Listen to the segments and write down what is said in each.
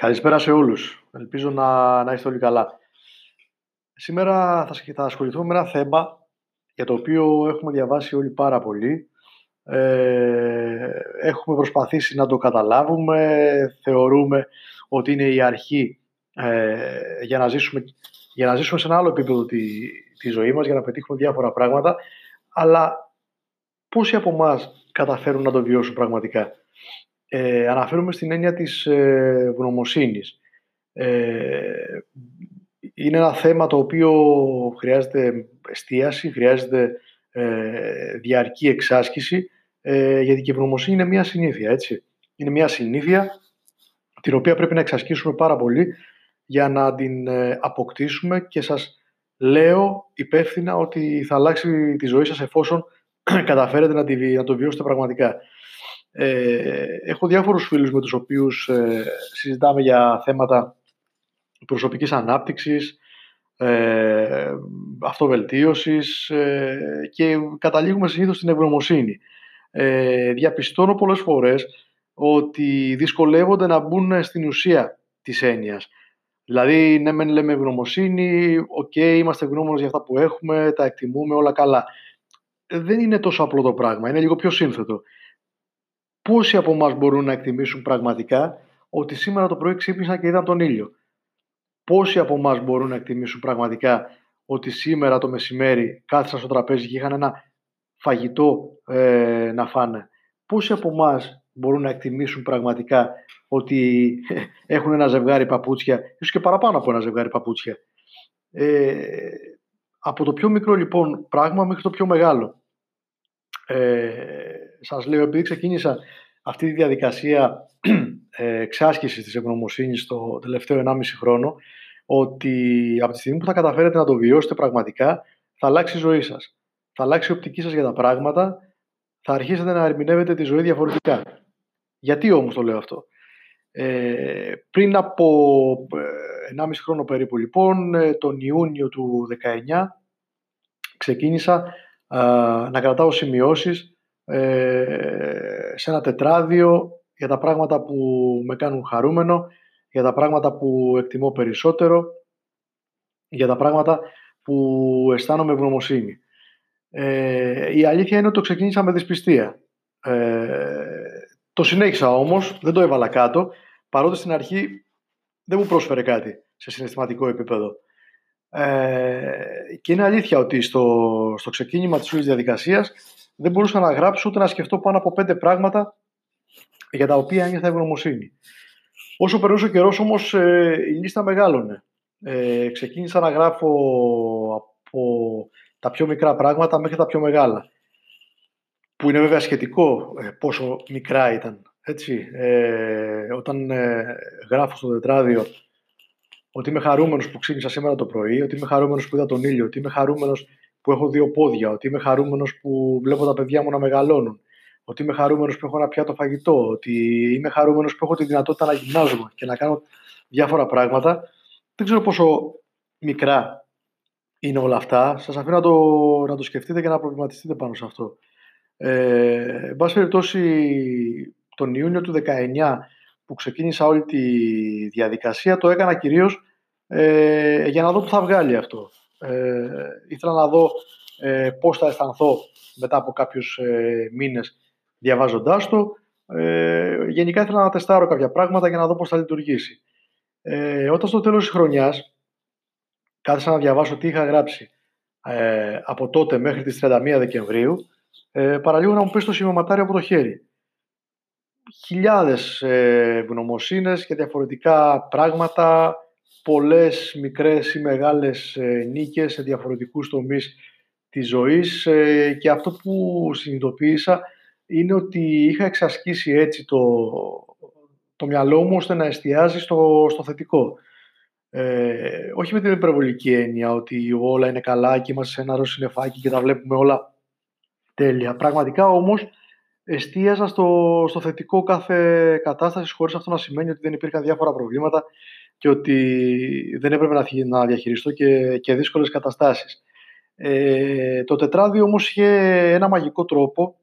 Καλησπέρα σε όλους. Ελπίζω να, να είστε όλοι καλά. Σήμερα θα, θα ασχοληθούμε με ένα θέμα για το οποίο έχουμε διαβάσει όλοι πάρα πολύ. Ε, έχουμε προσπαθήσει να το καταλάβουμε, θεωρούμε ότι είναι η αρχή ε, για, να ζήσουμε, για να ζήσουμε σε ένα άλλο επίπεδο τη, τη ζωή μας, για να πετύχουμε διάφορα πράγματα, αλλά πόσοι από εμάς καταφέρουν να το βιώσουν πραγματικά; Ε, αναφέρουμε στην έννοια της ε, γνωμοσύνης. Ε, είναι ένα θέμα το οποίο χρειάζεται εστίαση, χρειάζεται ε, διαρκή εξάσκηση, ε, γιατί και η γνωμοσύνη είναι μια συνήθεια, έτσι. Είναι μια συνήθεια την οποία πρέπει να εξασκήσουμε πάρα πολύ για να την ε, αποκτήσουμε και σας λέω υπεύθυνα ότι θα αλλάξει τη ζωή σας εφόσον καταφέρετε να, τη, να το βιώσετε πραγματικά. Ε, έχω διάφορους φίλους με τους οποίους ε, συζητάμε για θέματα προσωπικής ανάπτυξης, ε, αυτοβελτίωσης ε, και καταλήγουμε συνήθως στην ευγνωμοσύνη. Ε, διαπιστώνω πολλές φορές ότι δυσκολεύονται να μπουν στην ουσία της έννοιας. Δηλαδή, ναι, μεν λέμε ευγνωμοσύνη, οκ, είμαστε ευγνώμονες για αυτά που έχουμε, τα εκτιμούμε, όλα καλά. Δεν είναι τόσο απλό το πράγμα, είναι λίγο πιο σύνθετο πόσοι από εμάς μπορούν να εκτιμήσουν πραγματικά ότι σήμερα το πρωί ξύπνησαν και είδαν τον ήλιο; Πόσοι από εμάς μπορούν να εκτιμήσουν πραγματικά ότι σήμερα το μεσημέρι κάθισαν στο τραπέζι και είχαν ένα φαγητό ε, να φάνε; Πόσοι από εμάς μπορούν να εκτιμήσουν πραγματικά ότι έχουν ένα ζευγάρι παπούτσια, ίσως και παραπάνω από ένα ζευγάρι παπούτσια; Ε, από το πιο μικρό λοιπόν πράγμα μέχρι το πιο μεγάλο. Ε, σας λέω, επειδή ξεκίνησα αυτή τη διαδικασία ε, εξάσκησης της ευγνωμοσύνης το τελευταίο 1,5 χρόνο, ότι από τη στιγμή που θα καταφέρετε να το βιώσετε πραγματικά, θα αλλάξει η ζωή σας. Θα αλλάξει η οπτική σας για τα πράγματα, θα αρχίσετε να ερμηνεύετε τη ζωή διαφορετικά. Γιατί όμως το λέω αυτό; Ε, πριν από 1,5 ε, χρόνο περίπου λοιπόν, ε, τον Ιούνιο του 19, ξεκίνησα να κρατάω σημειώσεις ε, σε ένα τετράδιο για τα πράγματα που με κάνουν χαρούμενο, για τα πράγματα που εκτιμώ περισσότερο, για τα πράγματα που αισθάνομαι ευγνωμοσύνη. Ε, η αλήθεια είναι ότι το ξεκίνησα με δυσπιστία. Ε, το συνέχισα όμως, δεν το έβαλα κάτω, παρότι στην αρχή δεν μου πρόσφερε κάτι σε συναισθηματικό επίπεδο. Ε, και είναι αλήθεια ότι στο, στο ξεκίνημα της όλης διαδικασίας δεν μπορούσα να γράψω ούτε να σκεφτώ πάνω από πέντε πράγματα για τα οποία ένιωθα ευγνωμοσύνη. Όσο περνούσε ο καιρός όμως, ε, η λίστα μεγάλωνε. Ε, ξεκίνησα να γράφω από τα πιο μικρά πράγματα μέχρι τα πιο μεγάλα. Που είναι βέβαια σχετικό ε, πόσο μικρά ήταν. Έτσι, ε, όταν ε, γράφω στο τετράδιο ότι είμαι χαρούμενος που ξύπνησα σήμερα το πρωί, ότι είμαι χαρούμενος που είδα τον ήλιο, ότι είμαι χαρούμενος που έχω δύο πόδια, ότι είμαι χαρούμενος που βλέπω τα παιδιά μου να μεγαλώνουν, ότι είμαι χαρούμενος που έχω ένα πιάτο φαγητό, ότι είμαι χαρούμενος που έχω τη δυνατότητα να γυμνάζομαι και να κάνω διάφορα πράγματα. Δεν ξέρω πόσο μικρά είναι όλα αυτά. Σας αφήνω να το, να το σκεφτείτε και να προβληματιστείτε πάνω σε αυτό. Ε, εν πάση περιπτώσει, τον Ιούνιο του 19 που ξεκίνησα όλη τη διαδικασία, το έκανα κυρίως ε, για να δω που θα βγάλει αυτό. Ε, ήθελα να δω ε, πώς θα αισθανθώ μετά από κάποιους ε, μήνες διαβάζοντάς το. Ε, γενικά ήθελα να τεστάρω κάποια πράγματα για να δω πώς θα λειτουργήσει. Ε, όταν στο τέλος της χρονιάς κάθισα να διαβάσω τι είχα γράψει ε, από τότε μέχρι τις 31 Δεκεμβρίου, ε, παραλίγο να μου πέσει το σημειωματάριο από το χέρι. Χιλιάδες ε, γνωμοσύνες και διαφορετικά πράγματα, πολλές μικρές ή μεγάλες ε, νίκες σε διαφορετικούς τομείς της ζωής ε, και αυτό που συνειδητοποίησα είναι ότι είχα εξασκήσει έτσι το, το μυαλό μου ώστε να εστιάζει στο, στο θετικό. Ε, όχι με την υπερβολική έννοια ότι όλα είναι καλά και είμαστε σε ένα ροσυνεφάκι και τα βλέπουμε όλα τέλεια. Πραγματικά όμως εστίαζα στο, στο θετικό κάθε κατάσταση χωρίς αυτό να σημαίνει ότι δεν υπήρχαν διάφορα προβλήματα και ότι δεν έπρεπε να διαχειριστώ και, και δύσκολες καταστάσεις. Ε, το τετράδιο όμως είχε ένα μαγικό τρόπο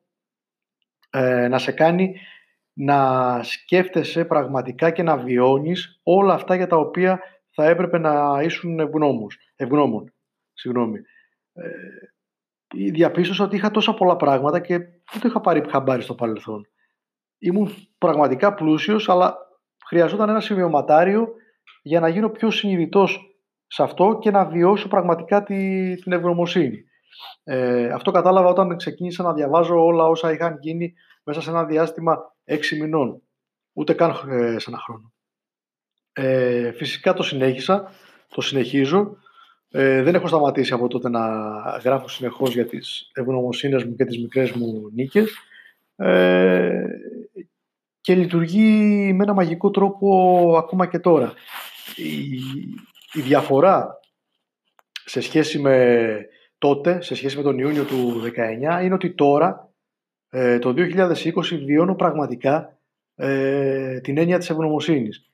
ε, να σε κάνει να σκέφτεσαι πραγματικά και να βιώνεις όλα αυτά για τα οποία θα έπρεπε να ήσουν ευγνώμους, ευγνώμων. Συγγνώμη. Ε, διαπίστωσα ότι είχα τόσα πολλά πράγματα και δεν το είχα πάρει χαμπάρι στο παρελθόν. Ήμουν πραγματικά πλούσιος, αλλά χρειαζόταν ένα σημειωματάριο για να γίνω πιο συνειδητός σε αυτό και να βιώσω πραγματικά τη, την ευγνωμοσύνη. Ε, αυτό κατάλαβα όταν ξεκίνησα να διαβάζω όλα όσα είχαν γίνει μέσα σε ένα διάστημα έξι μηνών. Ούτε καν ε, σε ένα χρόνο. Ε, φυσικά το συνέχισα, το συνεχίζω. Ε, δεν έχω σταματήσει από τότε να γράφω συνεχώς για τις ευγνωμοσύνες μου και τις μικρές μου νίκες. Ε, και λειτουργεί με ένα μαγικό τρόπο ακόμα και τώρα. Η, η διαφορά σε σχέση με τότε, σε σχέση με τον Ιούνιο του 19, είναι ότι τώρα, ε, το 2020, βιώνω πραγματικά ε, την έννοια της ευγνωμοσύνης.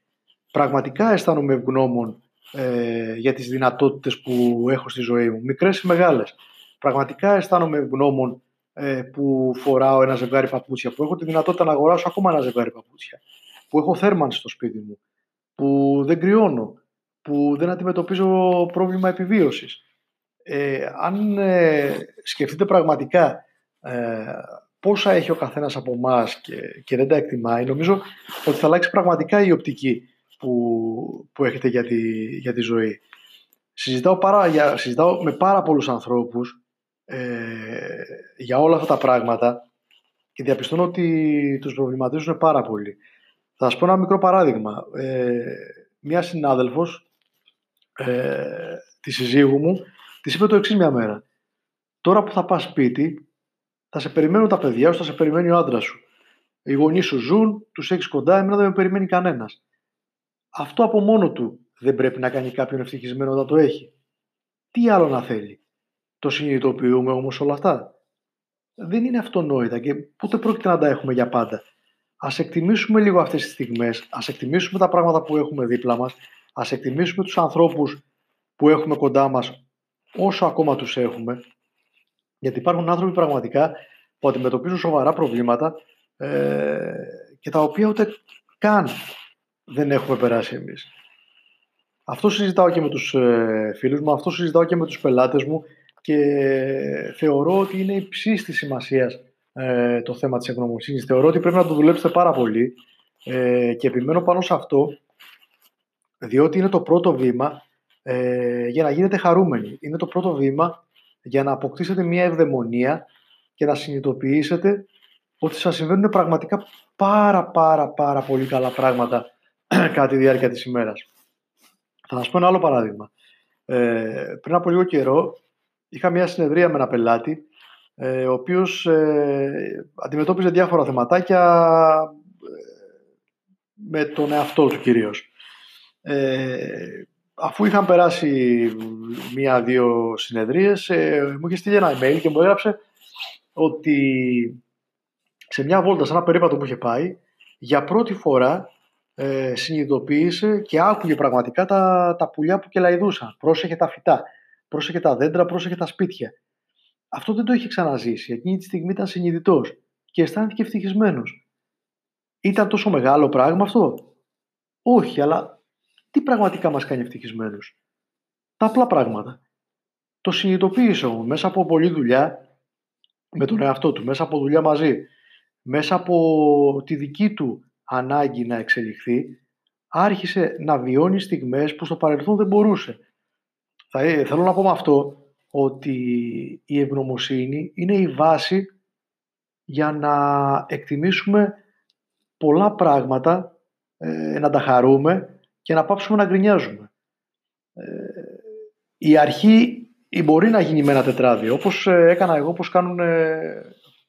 Πραγματικά αισθάνομαι ευγνώμων ε, για τις δυνατότητες που έχω στη ζωή μου, μικρές ή μεγάλες. Πραγματικά αισθάνομαι ευγνώμων ε, που φοράω ένα ζευγάρι παπούτσια, που έχω τη δυνατότητα να αγοράσω ακόμα ένα ζευγάρι παπούτσια, που έχω θέρμανση στο σπίτι μου, που δεν κρυώνω, που δεν αντιμετωπίζω πρόβλημα επιβίωσης. Ε, αν ε, σκεφτείτε πραγματικά ε, πόσα έχει ο καθένας από εμάς και, και δεν τα εκτιμάει, νομίζω ότι θα αλλάξει πραγματικά η οπτική που, που έχετε για τη, για τη ζωή. Συζητάω, παρά, για, συζητάω με πάρα πολλούς ανθρώπους ε, για όλα αυτά τα πράγματα και διαπιστώνω ότι τους προβληματίζουν πάρα πολύ. Θα σας πω ένα μικρό παράδειγμα. Ε, μία συνάδελφος ε, της συζύγου μου της είπε το εξής μια μέρα. Τώρα που θα πας σπίτι, θα σε περιμένουν τα παιδιά σου, θα σε περιμένει ο άντρας σου. Οι γονείς σου ζουν, τους έχεις κοντά, εμένα δεν με περιμένει κανένας. Αυτό από μόνο του δεν πρέπει να κάνει κάποιον ευτυχισμένο όταν το έχει. Τι άλλο να θέλει; Το συνειδητοποιούμε όμως όλα αυτά. Δεν είναι αυτονόητα και ούτε πρόκειται να τα έχουμε για πάντα. Ας εκτιμήσουμε λίγο αυτές τις στιγμές, ας εκτιμήσουμε τα πράγματα που έχουμε δίπλα μας, ας εκτιμήσουμε τους ανθρώπους που έχουμε κοντά μας όσο ακόμα τους έχουμε, γιατί υπάρχουν άνθρωποι πραγματικά που αντιμετωπίζουν σοβαρά προβλήματα ε, και τα οποία ούτε καν δεν έχουμε περάσει εμείς. Αυτό συζητάω και με τους ε, φίλους μου, αυτό συζητάω και με τους πελάτες μου και θεωρώ ότι είναι υψής της σημασίας ε, το θέμα της ευγνωμοσύνης. Θεωρώ ότι πρέπει να το δουλέψετε πάρα πολύ ε, και επιμένω πάνω σε αυτό διότι είναι το πρώτο βήμα ε, για να γίνετε χαρούμενοι. Είναι το πρώτο βήμα για να αποκτήσετε μια ευδαιμονία και να συνειδητοποιήσετε ότι σας συμβαίνουν πραγματικά πάρα πάρα πάρα πολύ καλά πράγματα κατά τη διάρκεια της ημέρας. Θα σας πω ένα άλλο παράδειγμα. Ε, πριν από λίγο καιρό είχα μια συνεδρία με ένα πελάτη ε, ο οποίος ε, αντιμετώπιζε διάφορα θεματάκια ε, με τον εαυτό του κυρίως. Ε, αφού είχαν περάσει μία-δύο συνεδρίες, ε, μου είχε στείλει ένα email και μου έγραψε ότι σε μια βόλτα, σε ένα περίπατο που είχε πάει, για πρώτη φορά ε, συνειδητοποίησε και άκουγε πραγματικά τα, τα πουλιά που κελαϊδούσαν. Πρόσεχε τα φυτά, πρόσεχε τα δέντρα, πρόσεχε τα σπίτια. Αυτό δεν το είχε ξαναζήσει. Εκείνη τη στιγμή ήταν συνειδητός και αισθάνθηκε ευτυχισμένος. Ήταν τόσο μεγάλο πράγμα αυτό; Όχι, αλλά τι πραγματικά μας κάνει ευτυχισμένους; Τα απλά πράγματα. Το συνειδητοποίησε όμως μέσα από πολλή δουλειά με τον εαυτό του, μέσα από δουλειά μαζί, μέσα από τη δική του ανάγκη να εξελιχθεί, άρχισε να βιώνει στιγμές που στο παρελθόν δεν μπορούσε. Θα, ε, θέλω να πω με αυτό ότι η ευγνωμοσύνη είναι η βάση για να εκτιμήσουμε πολλά πράγματα, ε, να τα χαρούμε και να πάψουμε να γκρινιάζουμε. Ε, η αρχή η μπορεί να γίνει με ένα τετράδιο, όπως ε, έκανα εγώ, όπως κάνουν ε,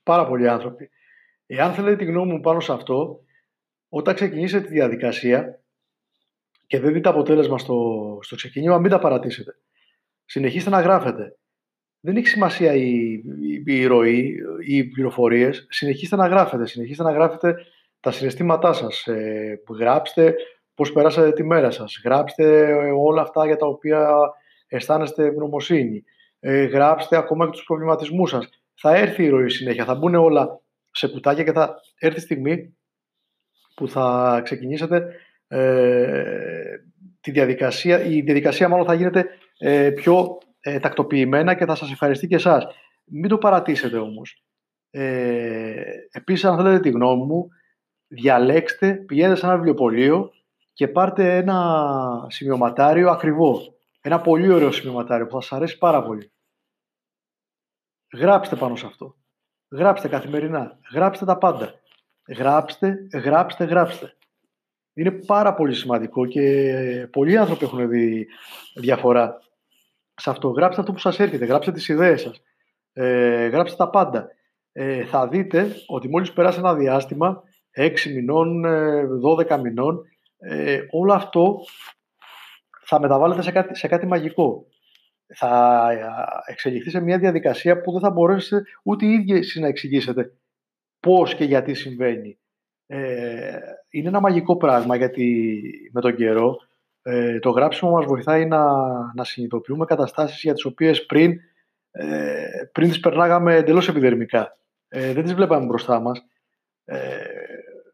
πάρα πολλοί άνθρωποι. Εάν θέλετε τη γνώμη μου πάνω σε αυτό, όταν ξεκινήσετε τη διαδικασία και δεν δείτε αποτέλεσμα στο, στο ξεκίνημα, μην τα παρατήσετε. Συνεχίστε να γράφετε. Δεν έχει σημασία η, η, η ροή ή οι πληροφορίες. Συνεχίστε να γράφετε. Συνεχίστε να γράφετε τα συναισθήματά σας. Ε, γράψτε πώς περάσατε τη μέρα σας. Γράψτε ε, όλα αυτά για τα οποία αισθάνεστε ευγνωμοσύνη. Ε, γράψτε ακόμα και τους προβληματισμούς σας. Θα έρθει η ροή συνέχεια, θα μπουν όλα σε κουτάκια και θα έρθει η στιγμή που θα ξεκινήσετε ε, τη διαδικασία. Η διαδικασία μάλλον θα γίνεται ε, πιο ε, τακτοποιημένα και θα σας ευχαριστεί και εσάς. Μην το παρατήσετε όμως. Ε, επίσης, αν θέλετε τη γνώμη μου, διαλέξτε, πηγαίνετε σε ένα βιβλιοπωλείο και πάρτε ένα σημειωματάριο ακριβό. Ένα πολύ ωραίο σημειωματάριο που θα σας αρέσει πάρα πολύ. Γράψτε πάνω σε αυτό. Γράψτε καθημερινά. Γράψτε τα πάντα. Γράψτε, γράψτε, γράψτε. Είναι πάρα πολύ σημαντικό και πολλοί άνθρωποι έχουν δει διαφορά σε αυτό. Γράψτε αυτό που σας έρχεται. Γράψτε τις ιδέες σας. Ε, γράψτε τα πάντα. Ε, θα δείτε ότι μόλις περάσει ένα διάστημα 6 μηνών, 12 ε, μηνών, ε, όλο αυτό θα μεταβάλλεται σε κάτι, σε κάτι μαγικό. Θα εξελιχθεί σε μια διαδικασία που δεν θα μπορέσετε ούτε οι ίδιοι εσείς να εξηγήσετε πώς και γιατί συμβαίνει. Ε, είναι ένα μαγικό πράγμα γιατί με τον καιρό ε, το γράψιμο μας βοηθάει να, να συνειδητοποιούμε καταστάσεις για τις οποίες πριν, ε, πριν τις περνάγαμε εντελώς επιδερμικά. Ε, δεν τις βλέπαμε μπροστά μας. Ε,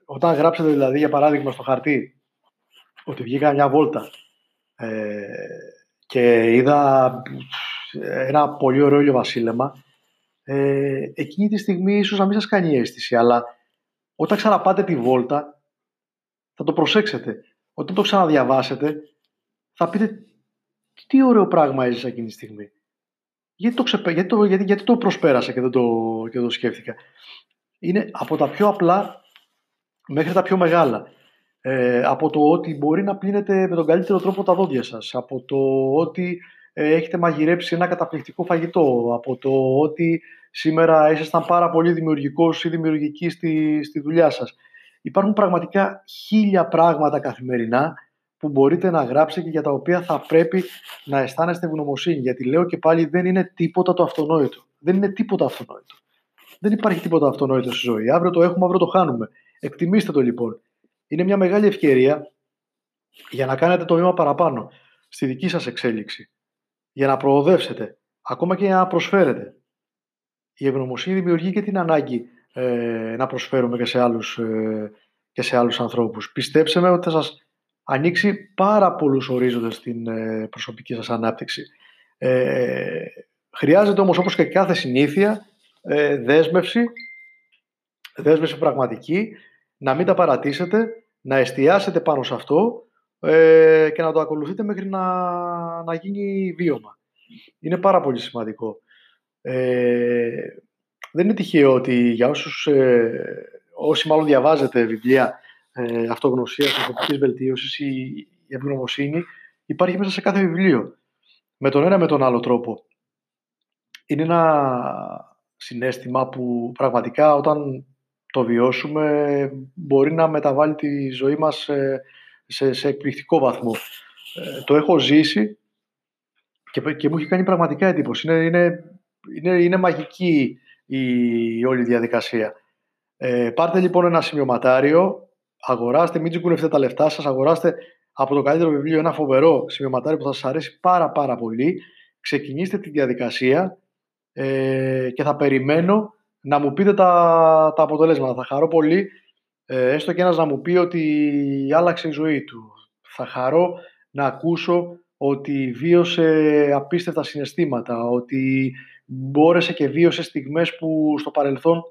όταν γράψετε δηλαδή για παράδειγμα στο χαρτί ότι βγήκα μια βόλτα ε, και είδα ένα πολύ ωραίο βασίλεμα, ε, εκείνη τη στιγμή ίσως να μην σας κάνει αίσθηση, αλλά όταν ξαναπάτε τη βόλτα θα το προσέξετε. Όταν το ξαναδιαβάσετε θα πείτε τι ωραίο πράγμα έζησα εκείνη τη στιγμή. Γιατί το, ξεπε... γιατί το... Γιατί... γιατί το προσπέρασα και δεν το... και το σκέφτηκα. Είναι από τα πιο απλά μέχρι τα πιο μεγάλα. Ε, από το ότι μπορεί να πλύνετε με τον καλύτερο τρόπο τα δόντια σας, από το ότι ε, έχετε μαγειρέψει ένα καταπληκτικό φαγητό, από το ότι σήμερα ήσασταν πάρα πολύ δημιουργικός ή δημιουργική στη, στη δουλειά σας. Υπάρχουν πραγματικά χίλια πράγματα καθημερινά που μπορείτε να γράψετε και για τα οποία θα πρέπει να αισθάνεστε ευγνωμοσύνη. Γιατί λέω και πάλι δεν είναι τίποτα το αυτονόητο. Δεν είναι τίποτα αυτονόητο. Δεν υπάρχει τίποτα αυτονόητο στη ζωή. Αύριο το έχουμε, αύριο το χάνουμε. Εκτιμήστε το λοιπόν. Είναι μια μεγάλη ευκαιρία για να κάνετε το βήμα παραπάνω στη δική σας εξέλιξη. Για να προοδεύσετε. Ακόμα και για να προσφέρετε. Η ευγνωμοσύνη δημιουργεί και την ανάγκη ε, να προσφέρουμε και σε άλλους, ε, και σε άλλους ανθρώπους. Πιστέψτε με ότι θα σας ανοίξει πάρα πολλούς ορίζοντες στην ε, προσωπική σας ανάπτυξη. Ε, χρειάζεται όμως όπως και κάθε συνήθεια ε, δέσμευση, δέσμευση πραγματική να μην τα παρατήσετε, να εστιάσετε πάνω σε αυτό ε, και να το ακολουθείτε μέχρι να, να γίνει βίωμα. Είναι πάρα πολύ σημαντικό. Ε, δεν είναι τυχαίο ότι για όσους, ε, όσοι μάλλον διαβάζετε βιβλία ε, αυτογνωσίας, προσωπικής βελτίωσης ή η ευγνωμοσύνη υπάρχει μέσα σε κάθε βιβλίο. Με τον ένα με τον άλλο τρόπο. Είναι ένα συνέστημα που πραγματικά όταν το βιώσουμε μπορεί να μεταβάλει τη ζωή μας σε, σε, εκπληκτικό βαθμό. Ε, το έχω ζήσει και, και μου έχει κάνει πραγματικά εντύπωση. Είναι, είναι, είναι, είναι μαγική η, όλη διαδικασία. Ε, πάρτε λοιπόν ένα σημειωματάριο, αγοράστε, μην τσιγκουνευτείτε τα λεφτά σας, αγοράστε από το καλύτερο βιβλίο ένα φοβερό σημειωματάριο που θα σας αρέσει πάρα πάρα πολύ. Ξεκινήστε τη διαδικασία ε, και θα περιμένω να μου πείτε τα, τα αποτελέσματα. Θα χαρώ πολύ, ε, έστω και ένας να μου πει ότι άλλαξε η ζωή του. Θα χαρώ να ακούσω ότι βίωσε απίστευτα συναισθήματα, ότι μπόρεσε και βίωσε στιγμές που στο παρελθόν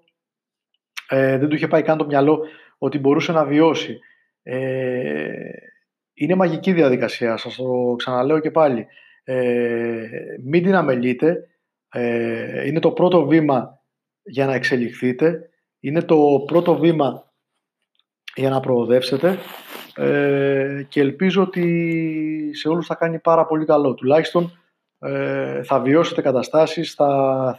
ε, δεν του είχε πάει καν το μυαλό ότι μπορούσε να βιώσει. Ε, είναι μαγική διαδικασία, σας το ξαναλέω και πάλι. Ε, μην την αμελείτε. Ε, είναι το πρώτο βήμα για να εξελιχθείτε. Είναι το πρώτο βήμα για να προοδεύσετε ε, και ελπίζω ότι σε όλους θα κάνει πάρα πολύ καλό. Τουλάχιστον ε, θα βιώσετε καταστάσεις, θα,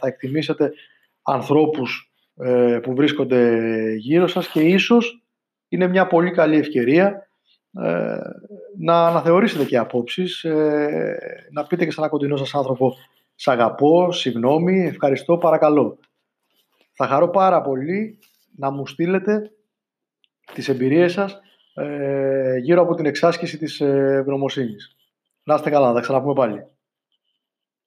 θα εκτιμήσετε ανθρώπους ε, που βρίσκονται γύρω σας και ίσως είναι μια πολύ καλή ευκαιρία ε, να αναθεωρήσετε και απόψεις, να πείτε και σε ένα κοντινό σας άνθρωπο «Σ' αγαπώ, συγγνώμη, ευχαριστώ, παρακαλώ». Θα χαρώ πάρα πολύ να μου στείλετε τις εμπειρίες σας γύρω από την εξάσκηση της ευγνωμοσύνης. Να είστε καλά, θα τα ξαναπούμε πάλι.